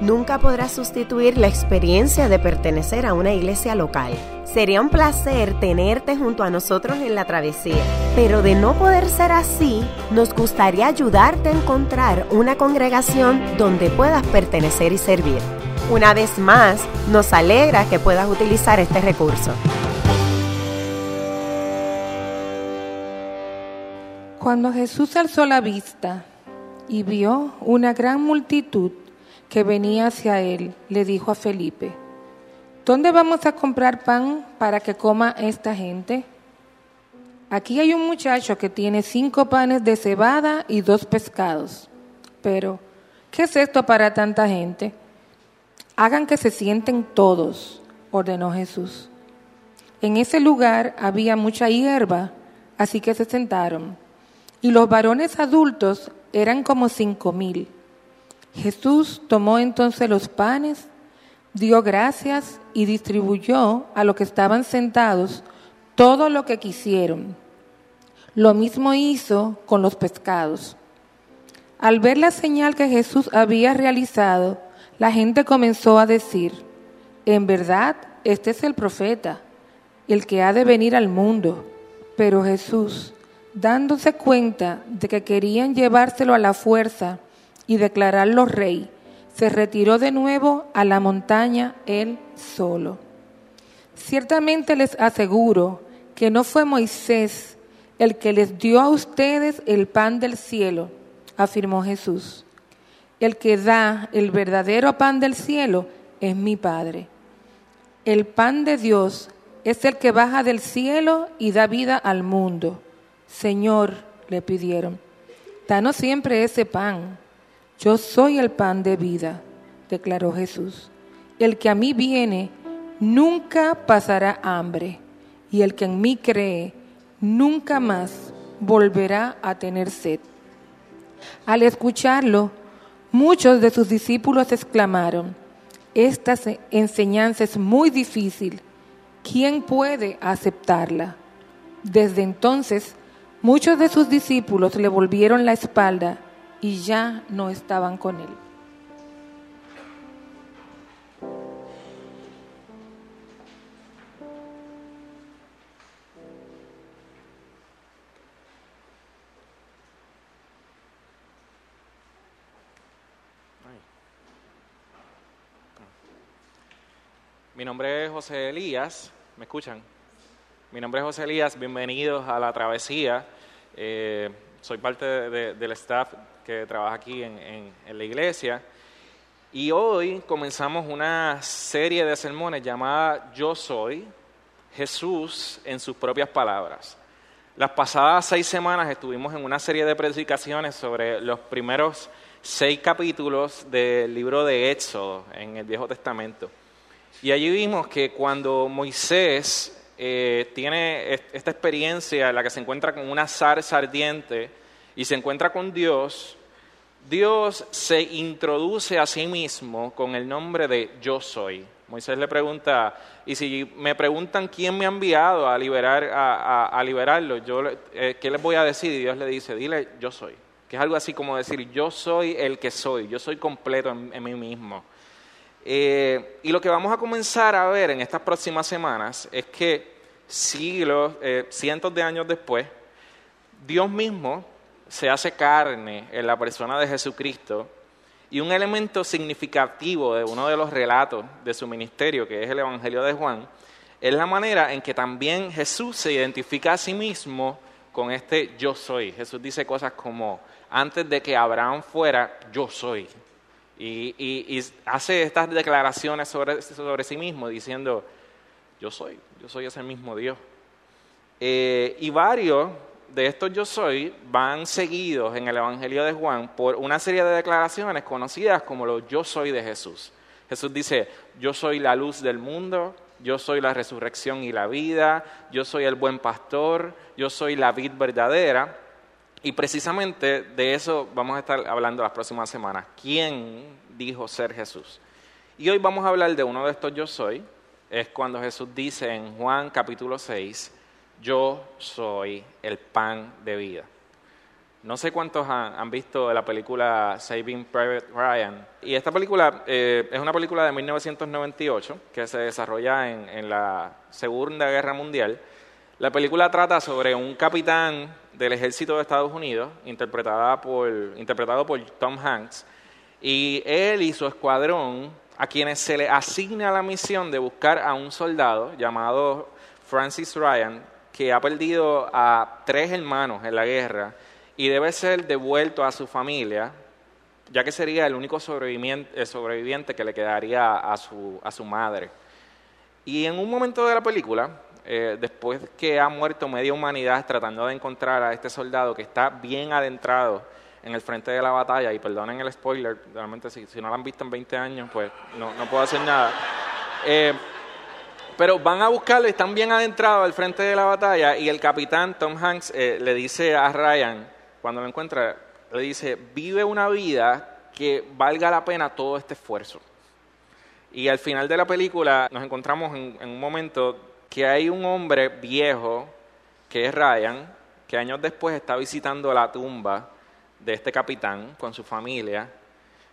nunca podrá sustituir la experiencia de pertenecer a una iglesia local. Sería un placer tenerte junto a nosotros en la travesía, pero de no poder ser así, nos gustaría ayudarte a encontrar una congregación donde puedas pertenecer y servir. Una vez más, nos alegra que puedas utilizar este recurso. Cuando Jesús alzó la vista y vio una gran multitud que venía hacia él, le dijo a Felipe, ¿dónde vamos a comprar pan para que coma esta gente? Aquí hay un muchacho que tiene cinco panes de cebada y dos pescados. Pero, ¿qué es esto para tanta gente? Hagan que se sienten todos, ordenó Jesús. En ese lugar había mucha hierba, así que se sentaron. Y los varones adultos eran como cinco mil. Jesús tomó entonces los panes, dio gracias y distribuyó a los que estaban sentados todo lo que quisieron. Lo mismo hizo con los pescados. Al ver la señal que Jesús había realizado, la gente comenzó a decir, en verdad, este es el profeta, el que ha de venir al mundo. Pero Jesús, dándose cuenta de que querían llevárselo a la fuerza y declararlo rey, se retiró de nuevo a la montaña él solo. Ciertamente les aseguro que no fue Moisés el que les dio a ustedes el pan del cielo, afirmó Jesús. El que da el verdadero pan del cielo es mi Padre. El pan de Dios es el que baja del cielo y da vida al mundo. Señor, le pidieron, danos siempre ese pan. Yo soy el pan de vida, declaró Jesús. El que a mí viene nunca pasará hambre, y el que en mí cree nunca más volverá a tener sed. Al escucharlo, muchos de sus discípulos exclamaron, esta enseñanza es muy difícil, ¿quién puede aceptarla? Desde entonces, muchos de sus discípulos le volvieron la espalda y ya no estaban con él. Mi nombre es José Elías, ¿me escuchan? Mi nombre es José Elías, bienvenidos a La Travesía. Eh, soy parte del staff que trabaja aquí en, la iglesia. Y hoy comenzamos una serie de sermones llamada Yo Soy, Jesús en sus propias palabras. Las pasadas seis semanas estuvimos en una serie de predicaciones sobre los primeros seis capítulos del libro de Éxodo en el Viejo Testamento. Y allí vimos que cuando Moisés eh, tiene esta experiencia en la que se encuentra con una zarza ardiente y se encuentra con Dios, Dios se introduce a sí mismo con el nombre de yo soy. Moisés le pregunta, y si me preguntan quién me ha enviado a, liberar, a, liberarlo, yo, eh, ¿qué les voy a decir? Y Dios le dice, dile, yo soy. Que es algo así como decir, yo soy el que soy, yo soy completo en mí mismo. Eh, y lo que vamos a comenzar a ver en estas próximas semanas es que siglos, eh, cientos de años después, Dios mismo se hace carne en la persona de Jesucristo y un elemento significativo de uno de los relatos de su ministerio, que es el Evangelio de Juan, es la manera en que también Jesús se identifica a sí mismo con este yo soy. Jesús dice cosas como, antes de que Abraham fuera, yo soy. Y, hace estas declaraciones sobre, sobre, sí mismo diciendo, yo soy, yo soy ese mismo Dios. Eh, y varios de estos yo soy van seguidos en el Evangelio de Juan por una serie de declaraciones conocidas como los yo soy de Jesús. Jesús dice, yo soy la luz del mundo, yo soy la resurrección y la vida, yo soy el buen pastor, yo soy la vid verdadera. Y precisamente de eso vamos a estar hablando las próximas semanas. ¿Quién dijo ser Jesús? Y hoy vamos a hablar de uno de estos yo soy. Es cuando Jesús dice en Juan capítulo 6, yo soy el pan de vida. No sé cuántos han, visto la película Saving Private Ryan. Y esta película eh, es una película de 1998 que se desarrolla en, en la Segunda Guerra Mundial. La película trata sobre un capitán del ejército de Estados Unidos, interpretada por, interpretado por Tom Hanks, y él y su escuadrón, a quienes se le asigna la misión de buscar a un soldado llamado Francis Ryan, que ha perdido a tres hermanos en la guerra y debe ser devuelto a su familia, ya que sería el único sobreviviente, sobreviviente que le quedaría a su, a su madre. Y en un momento de la película, eh, después que ha muerto media humanidad tratando de encontrar a este soldado que está bien adentrado en el frente de la batalla, y perdonen el spoiler, realmente si, no lo han visto en 20 años, pues no, puedo hacer nada. Eh, pero van a buscarlo están bien adentrados al frente de la batalla y el capitán Tom Hanks eh, le dice a Ryan, cuando lo encuentra, le dice, vive una vida que valga la pena todo este esfuerzo. Y al final de la película nos encontramos en un momento que hay un hombre viejo, que es Ryan, que años después está visitando la tumba de este capitán con su familia,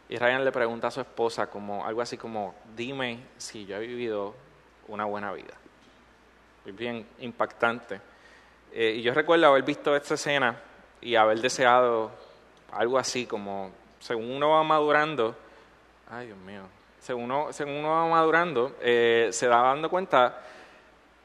y Ryan le pregunta a su esposa como algo así como, dime si yo he vivido una buena vida. Es bien impactante. Eh, y yo recuerdo haber visto esta escena y haber deseado algo así como, según uno va madurando, ay Dios mío, según uno, según uno va madurando, eh, se va dando cuenta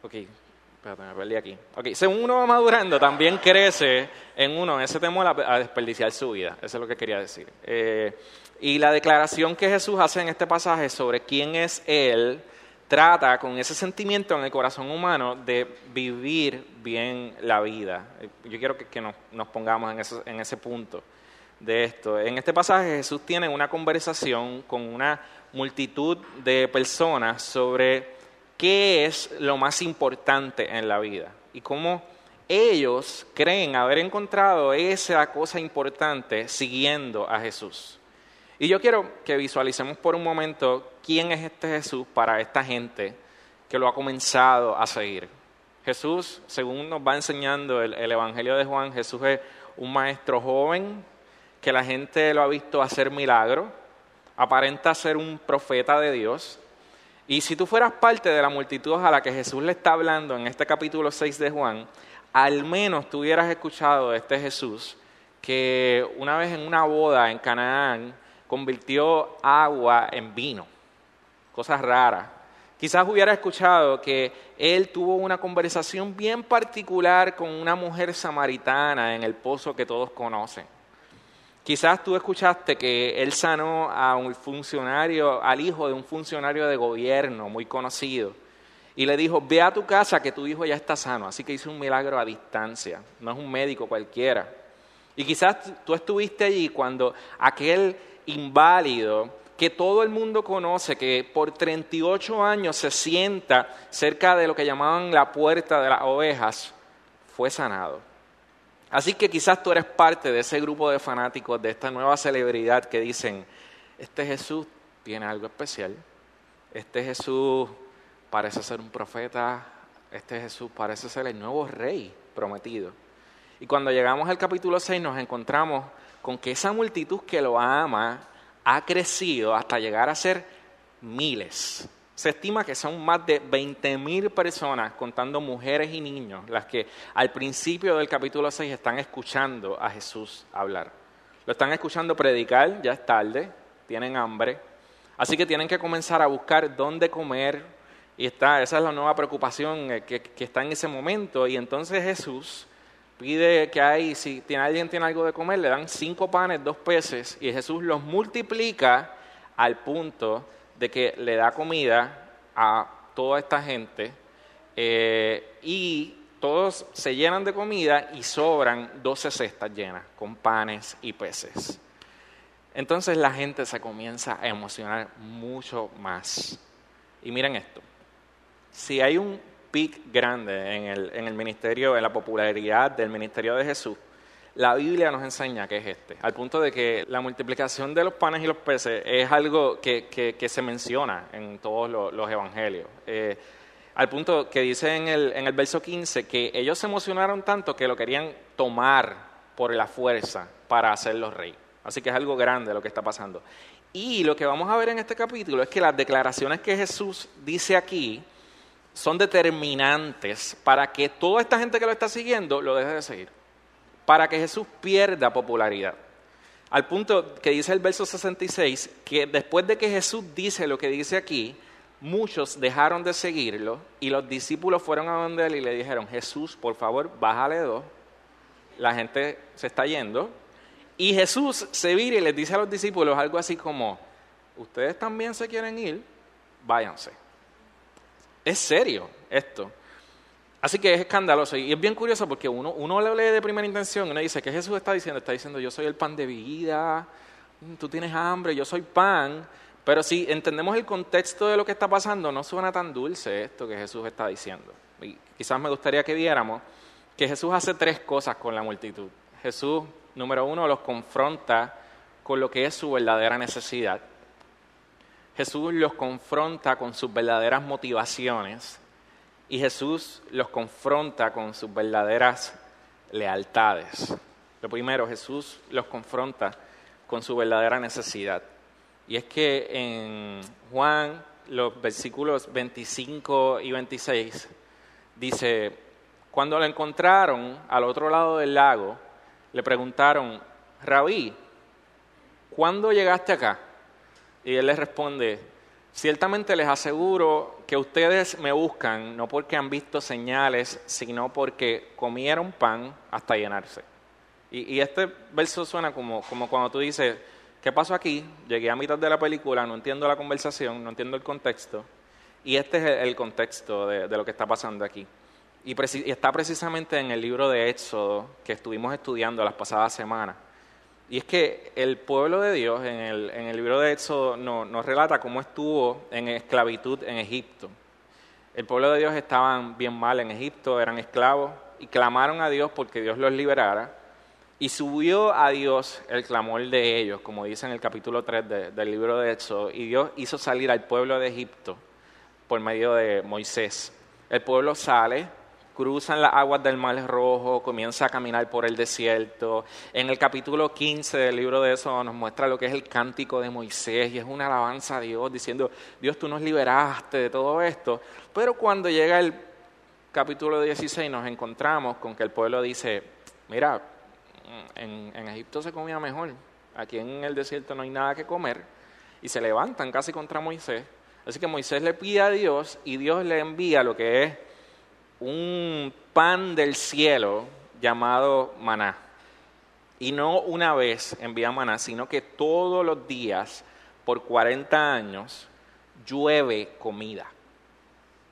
Ok, espérate, me perdí aquí. Ok, según uno va madurando, también crece en uno ese temor a, desperdiciar su vida. Eso es lo que quería decir. Eh, y la declaración que Jesús hace en este pasaje sobre quién es Él, trata con ese sentimiento en el corazón humano de vivir bien la vida. Yo quiero que, nos, pongamos en ese punto de esto. En este pasaje Jesús tiene una conversación con una multitud de personas sobre qué es lo más importante en la vida y cómo ellos creen haber encontrado esa cosa importante siguiendo a Jesús. Y yo quiero que visualicemos por un momento quién es este Jesús para esta gente que lo ha comenzado a seguir. Jesús, según nos va enseñando el, Evangelio de Juan, Jesús es un maestro joven que la gente lo ha visto hacer milagros, aparenta ser un profeta de Dios, y si tú fueras parte de la multitud a la que Jesús le está hablando en este capítulo 6 de Juan, al menos tú hubieras escuchado de este Jesús que una vez en una boda en Canaán convirtió agua en vino. Cosas raras. Quizás hubiera escuchado que él tuvo una conversación bien particular con una mujer samaritana en el pozo que todos conocen. Quizás tú escuchaste que él sanó a un funcionario, al hijo de un funcionario de gobierno muy conocido. Y le dijo, ve a tu casa que tu hijo ya está sano. Así que hizo un milagro a distancia. No es un médico cualquiera. Y quizás tú estuviste allí cuando aquel inválido que todo el mundo conoce, que por 38 años se sienta cerca de lo que llamaban la puerta de las ovejas, fue sanado. Así que quizás tú eres parte de ese grupo de fanáticos, de esta nueva celebridad que dicen, este Jesús tiene algo especial, este Jesús parece ser un profeta, este Jesús parece ser el nuevo rey prometido. Y cuando llegamos al capítulo 6 nos encontramos con que esa multitud que lo ama ha crecido hasta llegar a ser miles. Se estima que son más de 20.000 personas, contando mujeres y niños, las que al principio del capítulo 6 están escuchando a Jesús hablar. Lo están escuchando predicar, ya es tarde, tienen hambre, así que tienen que comenzar a buscar dónde comer. Y está, esa es la nueva preocupación eh, que, que está en ese momento. Y entonces Jesús pide que hay, si tiene, alguien tiene algo de comer, le dan cinco panes, dos peces, y Jesús los multiplica al punto de que le da comida a toda esta gente eh, y todos se llenan de comida y sobran 12 cestas llenas con panes y peces. Entonces la gente se comienza a emocionar mucho más. Y miren esto, si hay un pic grande en el, ministerio, en la popularidad del ministerio de Jesús, la Biblia nos enseña que es este, al punto de que la multiplicación de los panes y los peces es algo que, se menciona en todos los, evangelios. Eh, al punto que dice en el, en el verso 15 que ellos se emocionaron tanto que lo querían tomar por la fuerza para hacerlo rey. Así que es algo grande lo que está pasando. Y lo que vamos a ver en este capítulo es que las declaraciones que Jesús dice aquí son determinantes para que toda esta gente que lo está siguiendo lo deje de seguir. Para que Jesús pierda popularidad. Al punto que dice el verso 66, que después de que Jesús dice lo que dice aquí, muchos dejaron de seguirlo y los discípulos fueron a donde él y le dijeron, Jesús, por favor, bájale dos. La gente se está yendo y Jesús se vira y les dice a los discípulos algo así como, ustedes también se quieren ir, váyanse. Es serio esto. Así que es escandaloso y es bien curioso porque uno, uno lo lee de primera intención uno dice, ¿qué Jesús está diciendo? Está diciendo, yo soy el pan de vida, mm, tú tienes hambre, yo soy pan. Pero si entendemos el contexto de lo que está pasando, no suena tan dulce esto que Jesús está diciendo. Y quizás me gustaría que viéramos que Jesús hace tres cosas con la multitud. Jesús número uno, los confronta con lo que es su verdadera necesidad. Jesús los confronta con sus verdaderas motivaciones y Jesús los confronta con sus verdaderas lealtades. Lo primero, Jesús los confronta con su verdadera necesidad. Y es que en Juan, los versículos 25 y 26, dice, cuando lo encontraron al otro lado del lago, le preguntaron, Rabí, ¿cuándo llegaste acá? Y él les responde, ciertamente les aseguro que ustedes me buscan no porque han visto señales, sino porque comieron pan hasta llenarse. Y, este verso suena como, como cuando tú dices, ¿qué pasó aquí? Llegué a mitad de la película, no entiendo la conversación, no entiendo el contexto. Y este es el, contexto de lo que está pasando aquí. Y, está precisamente en el libro de Éxodo que estuvimos estudiando las pasadas semanas. Y es que el pueblo de Dios en el, en el libro de Éxodo nos relata cómo estuvo en esclavitud en Egipto. El pueblo de Dios estaban bien mal en Egipto, eran esclavos y clamaron a Dios porque Dios los liberara. Y subió a Dios el clamor de ellos, como dice en el capítulo 3 del libro de Éxodo. Y Dios hizo salir al pueblo de Egipto por medio de Moisés. El pueblo sale, cruzan las aguas del Mar Rojo, comienza a caminar por el desierto. En el capítulo 15 del libro de eso nos muestra lo que es el cántico de Moisés y es una alabanza a Dios diciendo, Dios tú nos liberaste de todo esto. Pero cuando llega el capítulo 16 nos encontramos con que el pueblo dice, mira, en, en Egipto se comía mejor, aquí en el desierto no hay nada que comer y se levantan casi contra Moisés. Así que Moisés le pide a Dios y Dios le envía lo que es un pan del cielo llamado maná. Y no una vez envía maná, sino que todos los días, por 40 años, llueve comida.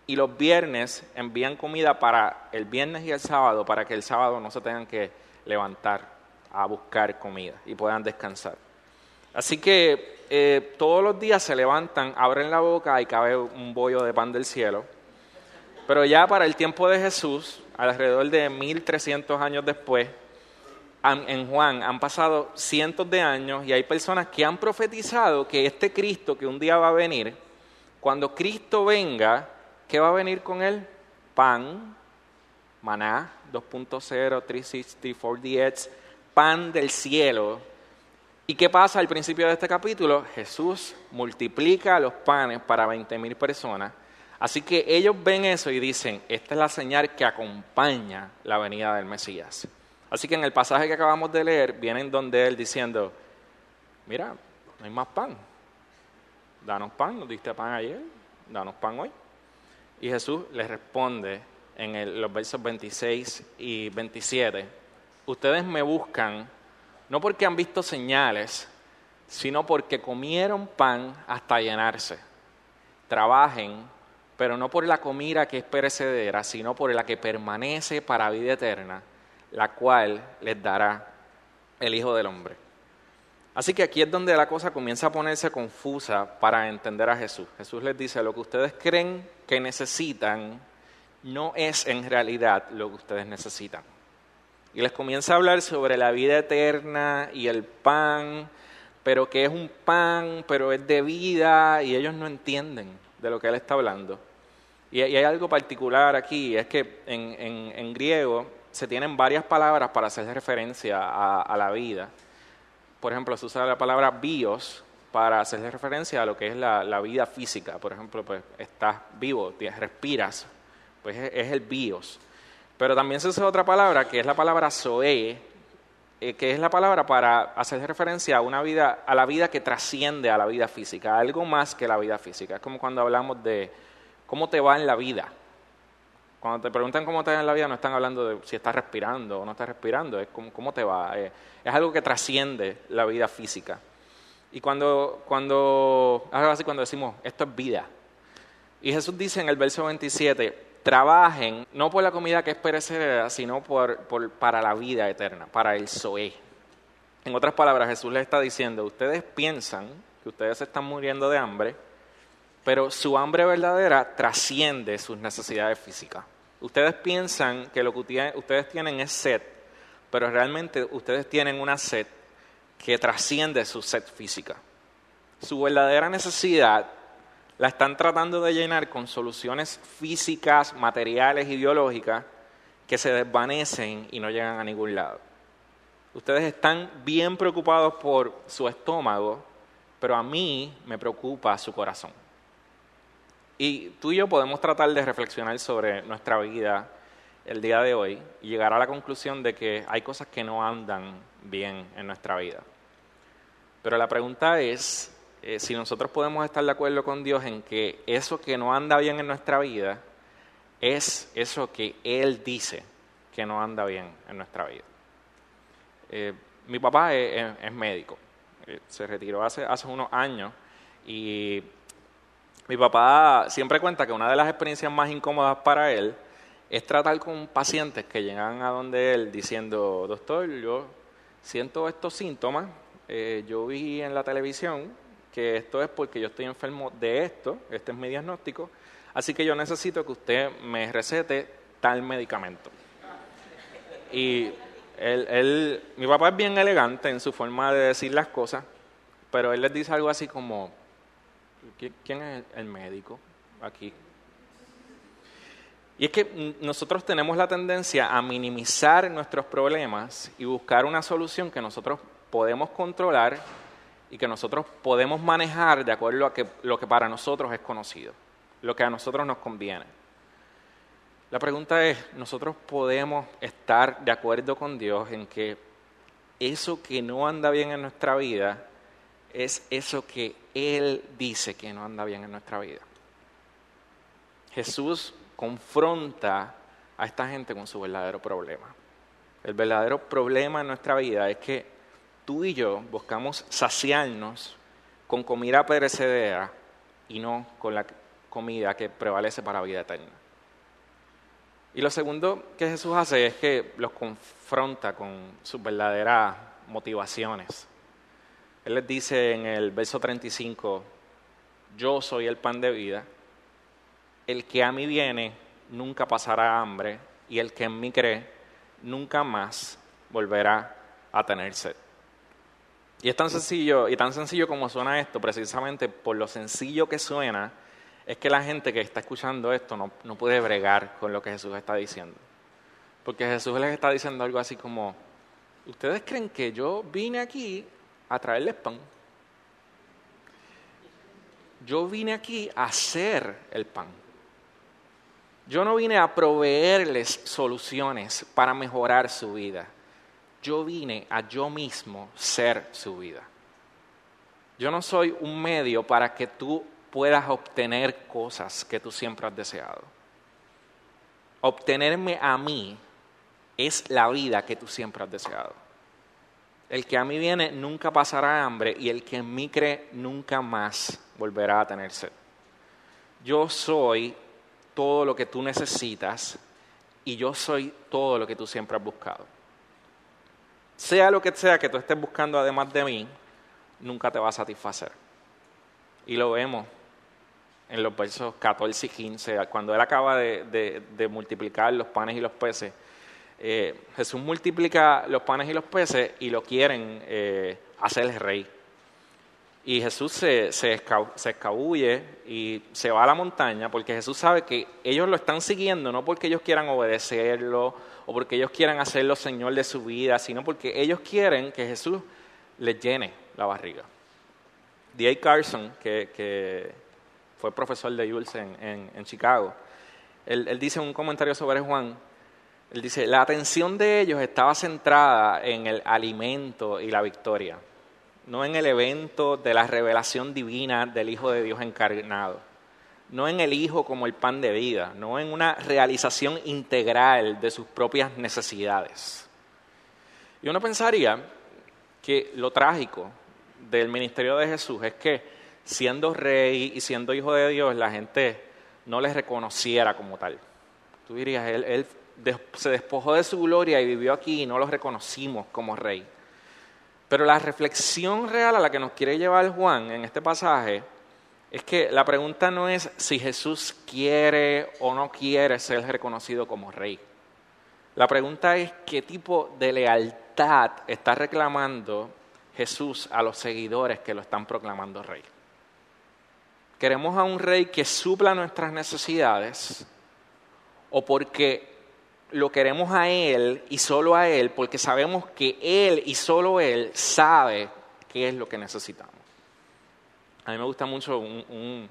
Y los viernes envían comida para el viernes y el sábado, para que el sábado no se tengan que levantar a buscar comida y puedan descansar. Así que eh, todos los días se levantan, abren la boca y cabe un bollo de pan del cielo pero ya para el tiempo de Jesús, alrededor de 1300 años después, en Juan han pasado cientos de años y hay personas que han profetizado que este Cristo que un día va a venir, cuando Cristo venga, ¿qué va a venir con él? Pan, maná 2.0, 360, 4DX, pan del cielo. ¿Y qué pasa al principio de este capítulo? Jesús multiplica los panes para 20.000 personas Así que ellos ven eso y dicen, esta es la señal que acompaña la venida del Mesías. Así que en el pasaje que acabamos de leer, vienen donde él diciendo, mira, no hay más pan. Danos pan, nos diste pan ayer, danos pan hoy. Y Jesús les responde en los versos 26 y 27, ustedes me buscan no porque han visto señales, sino porque comieron pan hasta llenarse. Trabajen pero no por la comida que es perecedera, sino por la que permanece para vida eterna, la cual les dará el Hijo del Hombre. Así que aquí es donde la cosa comienza a ponerse confusa para entender a Jesús. Jesús les dice, lo que ustedes creen que necesitan no es en realidad lo que ustedes necesitan. y les comienza a hablar sobre la vida eterna y el pan, pero que es un pan, pero es de vida, y ellos no entienden de lo que él está hablando. Y, hay algo particular aquí, es que en, griego se tienen varias palabras para hacer referencia a, la vida. Por ejemplo, se usa la palabra bios para hacer referencia a lo que es la, vida física. Por ejemplo, pues estás vivo, respiras, pues es, el bios. Pero también se usa otra palabra que es la palabra zoe, eh, que es la palabra para hacer referencia a una vida, a la vida que trasciende a la vida física, algo más que la vida física. Es como cuando hablamos de cómo te va en la vida. Cuando te preguntan cómo te va en la vida, no están hablando de si estás respirando o no estás respirando, es cómo, te va. Eh, es algo que trasciende la vida física. Y cuando, cuando, así cuando decimos, esto es vida. Y Jesús dice en el verso 27, trabajen no por la comida que es perecedera, sino por, para la vida eterna, para el Zoé. En otras palabras, Jesús les está diciendo, ustedes piensan que ustedes están muriendo de hambre, pero su hambre verdadera trasciende sus necesidades físicas. Ustedes piensan que lo que ustedes tienen es sed, pero realmente ustedes tienen una sed que trasciende su sed física. Su verdadera necesidad la están tratando de llenar con soluciones físicas, materiales, ideológicas que se desvanecen y no llegan a ningún lado. Ustedes están bien preocupados por su estómago, pero a mí me preocupa su corazón. Y tú y yo podemos tratar de reflexionar sobre nuestra vida el día de hoy y llegar a la conclusión de que hay cosas que no andan bien en nuestra vida. Pero la pregunta es eh, si nosotros podemos estar de acuerdo con Dios en que eso que no anda bien en nuestra vida es eso que Él dice que no anda bien en nuestra vida. Eh, mi papá es, médico, eh, se retiró hace, hace unos años y mi papá siempre cuenta que una de las experiencias más incómodas para él es tratar con pacientes que llegan a donde él diciendo, doctor, yo siento estos síntomas, eh, yo vi en la televisión que esto es porque yo estoy enfermo de esto, este es mi diagnóstico, así que yo necesito que usted me recete tal medicamento. Y él, mi papá es bien elegante en su forma de decir las cosas, pero él les dice algo así como, ¿Quién es el médico aquí? Y es que nosotros tenemos la tendencia a minimizar nuestros problemas y buscar una solución que nosotros podemos controlar y que nosotros podemos manejar de acuerdo a que, lo que para nosotros es conocido, lo que a nosotros nos conviene. La pregunta es, ¿nosotros podemos estar de acuerdo con Dios en que eso que no anda bien en nuestra vida es eso que Él dice que no anda bien en nuestra vida. Jesús confronta a esta gente con su verdadero problema. El verdadero problema en nuestra vida es que tú y yo buscamos saciarnos con comida perecedera y no con la comida que prevalece para vida eterna. Y lo segundo que Jesús hace es que los confronta con sus verdaderas motivaciones. Él les dice en el verso 35, yo soy el pan de vida, el que a mí viene nunca pasará hambre y el que en mí cree nunca más volverá a tener sed. Y es tan sencillo, y tan sencillo como suena esto, precisamente por lo sencillo que suena, es que la gente que está escuchando esto no, no puede bregar con lo que Jesús está diciendo. Porque Jesús les está diciendo algo así como, ¿ustedes creen que yo vine aquí a traerles pan. Yo vine aquí a hacer el pan. Yo no vine a proveerles soluciones para mejorar su vida. Yo vine a yo mismo ser su vida. Yo no soy un medio para que tú puedas obtener cosas que tú siempre has deseado. Obtenerme a mí es la vida que tú siempre has deseado. El que a mí viene nunca pasará hambre y el que en mí cree nunca más volverá a tener sed. Yo soy todo lo que tú necesitas y yo soy todo lo que tú siempre has buscado. Sea lo que sea que tú estés buscando además de mí, nunca te va a satisfacer. Y lo vemos en los versos 14 y 15, cuando él acaba de, multiplicar los panes y los peces. Eh, Jesús multiplica los panes y los peces y lo quieren eh, hacer rey. Y Jesús se, escabulle y se va a la montaña porque Jesús sabe que ellos lo están siguiendo no porque ellos quieran obedecerlo o porque ellos quieran hacerlo Señor de su vida, sino porque ellos quieren que Jesús les llene la barriga. D.A. Carson, que, fue profesor de Jules en, Chicago, él, él dice un comentario sobre Juan, él dice, la atención de ellos estaba centrada en el alimento y la victoria, no en el evento de la revelación divina del Hijo de Dios encarnado, no en el Hijo como el pan de vida, no en una realización integral de sus propias necesidades. Y uno pensaría que lo trágico del ministerio de Jesús es que siendo rey y siendo hijo de Dios, la gente no les reconociera como tal. Tú dirías, él, él se despojó de su gloria y vivió aquí y no lo reconocimos como rey. Pero la reflexión real a la que nos quiere llevar Juan en este pasaje es que la pregunta no es si Jesús quiere o no quiere ser reconocido como rey. La pregunta es qué tipo de lealtad está reclamando Jesús a los seguidores que lo están proclamando rey. ¿Queremos a un rey que supla nuestras necesidades o porque lo queremos a Él y solo a Él porque sabemos que Él y solo Él sabe qué es lo que necesitamos. A mí me gusta mucho un,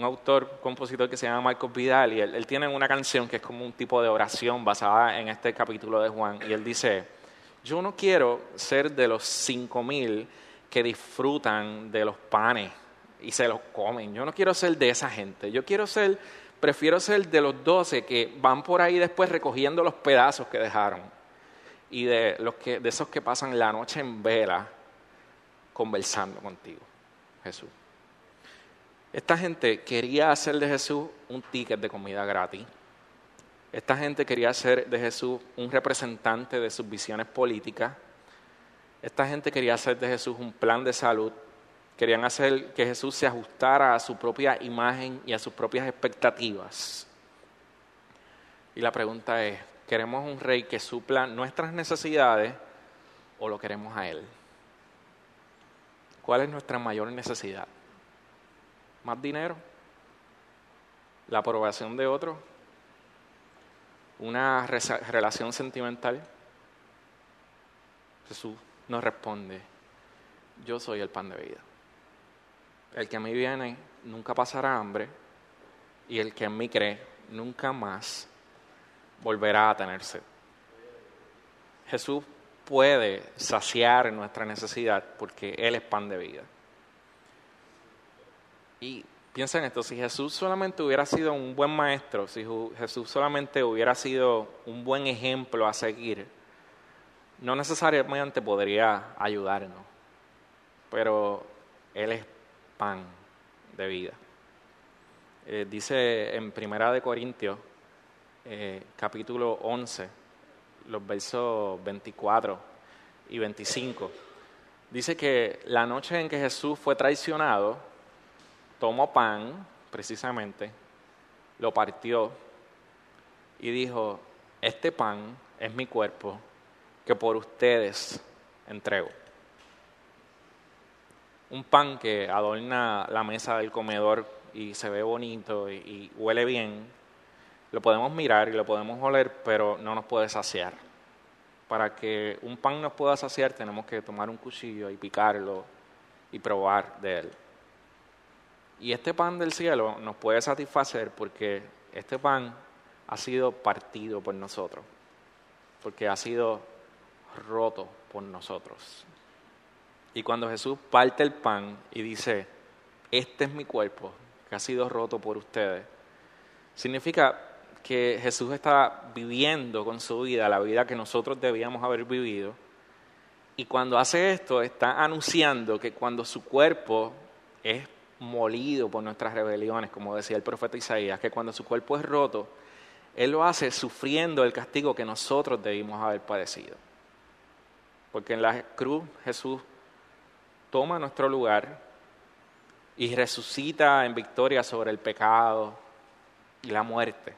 autor, compositor que se llama Marcos Vidal y él, tiene una canción que es como un tipo de oración basada en este capítulo de Juan y él dice, yo no quiero ser de los cinco mil que disfrutan de los panes y se los comen, yo no quiero ser de esa gente, yo quiero ser Prefiero ser de los doce que van por ahí después recogiendo los pedazos que dejaron y de, los que, de esos que pasan la noche en vela conversando contigo, Jesús. Esta gente quería hacer de Jesús un ticket de comida gratis. Esta gente quería hacer de Jesús un representante de sus visiones políticas. Esta gente quería hacer de Jesús un plan de salud Querían hacer que Jesús se ajustara a su propia imagen y a sus propias expectativas. Y la pregunta es, ¿queremos un rey que supla nuestras necesidades o lo queremos a Él? ¿Cuál es nuestra mayor necesidad? ¿Más dinero? ¿La aprobación de otro? ¿Una relación sentimental? Jesús nos responde, yo soy el pan de vida. El que a mí viene nunca pasará hambre y el que en mí cree nunca más volverá a tener sed. Jesús puede saciar nuestra necesidad porque Él es pan de vida. Y piensa en esto, si Jesús solamente hubiera sido un buen maestro, si Jesús solamente hubiera sido un buen ejemplo a seguir, no necesariamente podría ayudarnos, pero Él es pan de vida. Eh, dice en Primera de Corintios, eh, capítulo 11, los versos 24 y 25, dice que la noche en que Jesús fue traicionado, tomó pan, precisamente, lo partió y dijo, este pan es mi cuerpo que por ustedes entrego un pan que adorna la mesa del comedor y se ve bonito y, huele bien, lo podemos mirar y lo podemos oler, pero no nos puede saciar. Para que un pan nos pueda saciar tenemos que tomar un cuchillo y picarlo y probar de él. Y este pan del cielo nos puede satisfacer porque este pan ha sido partido por nosotros, porque ha sido roto por nosotros. Y cuando Jesús parte el pan y dice, este es mi cuerpo que ha sido roto por ustedes, significa que Jesús está viviendo con su vida la vida que nosotros debíamos haber vivido. Y cuando hace esto, está anunciando que cuando su cuerpo es molido por nuestras rebeliones, como decía el profeta Isaías, que cuando su cuerpo es roto, Él lo hace sufriendo el castigo que nosotros debimos haber padecido. Porque en la cruz Jesús toma nuestro lugar y resucita en victoria sobre el pecado y la muerte.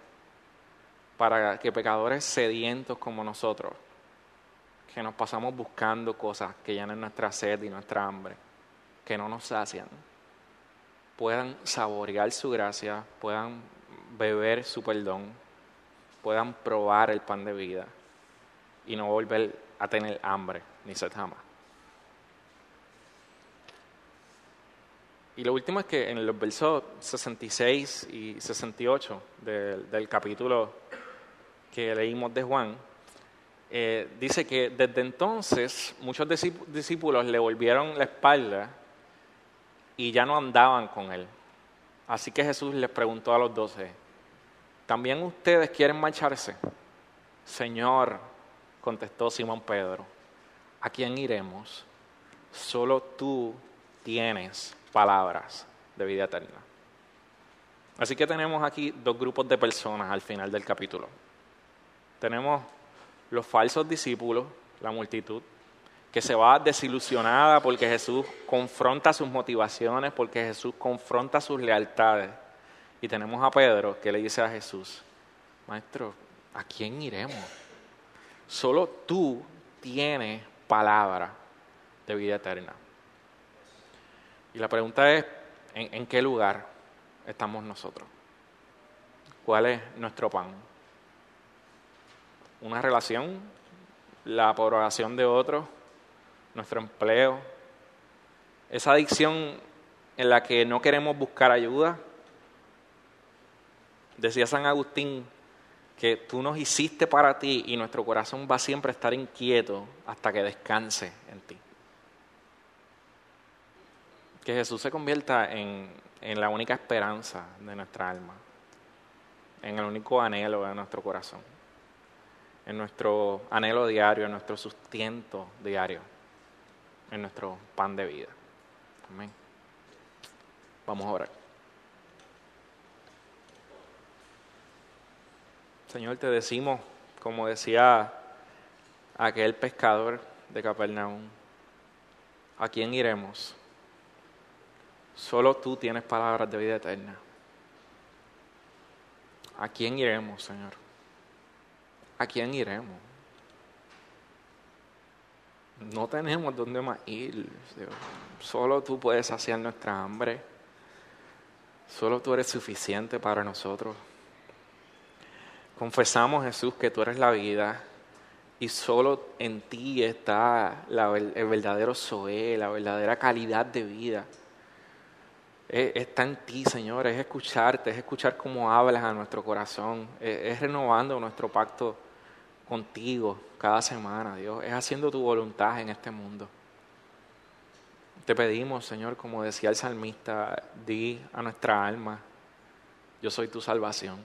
para que pecadores sedientos como nosotros, que nos pasamos buscando cosas que llenen nuestra sed y nuestra hambre, que no nos sacian, puedan saborear su gracia, puedan beber su perdón, puedan probar el pan de vida y no volver a tener hambre ni sed jamás. Y lo último es que en los versos 66 y 68 del, del capítulo que leímos de Juan, eh, dice que desde entonces muchos discípulos le volvieron la espalda y ya no andaban con él. Así que Jesús les preguntó a los doce, ¿también ustedes quieren marcharse? Señor, contestó Simón Pedro, ¿a quién iremos? Solo tú tienes palabras de vida eterna. Así que tenemos aquí dos grupos de personas al final del capítulo. Tenemos los falsos discípulos, la multitud, que se va desilusionada porque Jesús confronta sus motivaciones, porque Jesús confronta sus lealtades. Y tenemos a Pedro que le dice a Jesús, Maestro, ¿a quién iremos? Solo tú tienes palabra de vida eterna. Y la pregunta es, ¿en, qué lugar estamos nosotros? ¿Cuál es nuestro pan? una relación, la aprobación de otros, nuestro empleo, esa adicción en la que no queremos buscar ayuda. Decía San Agustín que tú nos hiciste para ti y nuestro corazón va siempre a estar inquieto hasta que descanse en ti. Que Jesús se convierta en, en la única esperanza de nuestra alma, en el único anhelo de nuestro corazón en nuestro anhelo diario, en nuestro sustento diario, en nuestro pan de vida. Amén. Vamos a orar. Señor, te decimos, como decía aquel pescador de Capernaum, ¿a quién iremos? Solo tú tienes palabras de vida eterna. ¿A quién iremos, Señor? ¿a quién iremos? No tenemos dónde más ir. Solo tú puedes saciar nuestra hambre. Solo tú eres suficiente para nosotros. Confesamos, Jesús, que tú eres la vida y solo en ti está el verdadero Zoé, la verdadera calidad de vida. Está en ti, Señor, es escucharte, es escuchar cómo hablas a nuestro corazón, es renovando nuestro pacto contigo cada semana, Dios. Es haciendo tu voluntad en este mundo. Te pedimos, Señor, como decía el salmista, di a nuestra alma, yo soy tu salvación.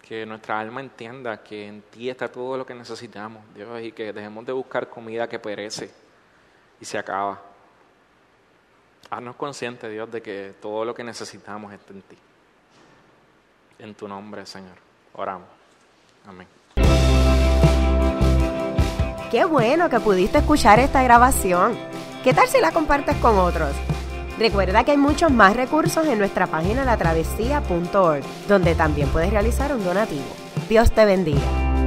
Que nuestra alma entienda que en ti está todo lo que necesitamos, Dios, y que dejemos de buscar comida que perece y se acaba. Haznos conscientes, Dios, de que todo lo que necesitamos está en ti. En tu nombre, Señor. Oramos. Amén. Qué bueno que pudiste escuchar esta grabación. ¿Qué tal si la compartes con otros? Recuerda que hay muchos más recursos en nuestra página latravesía.org, donde también puedes realizar un donativo. Dios te bendiga.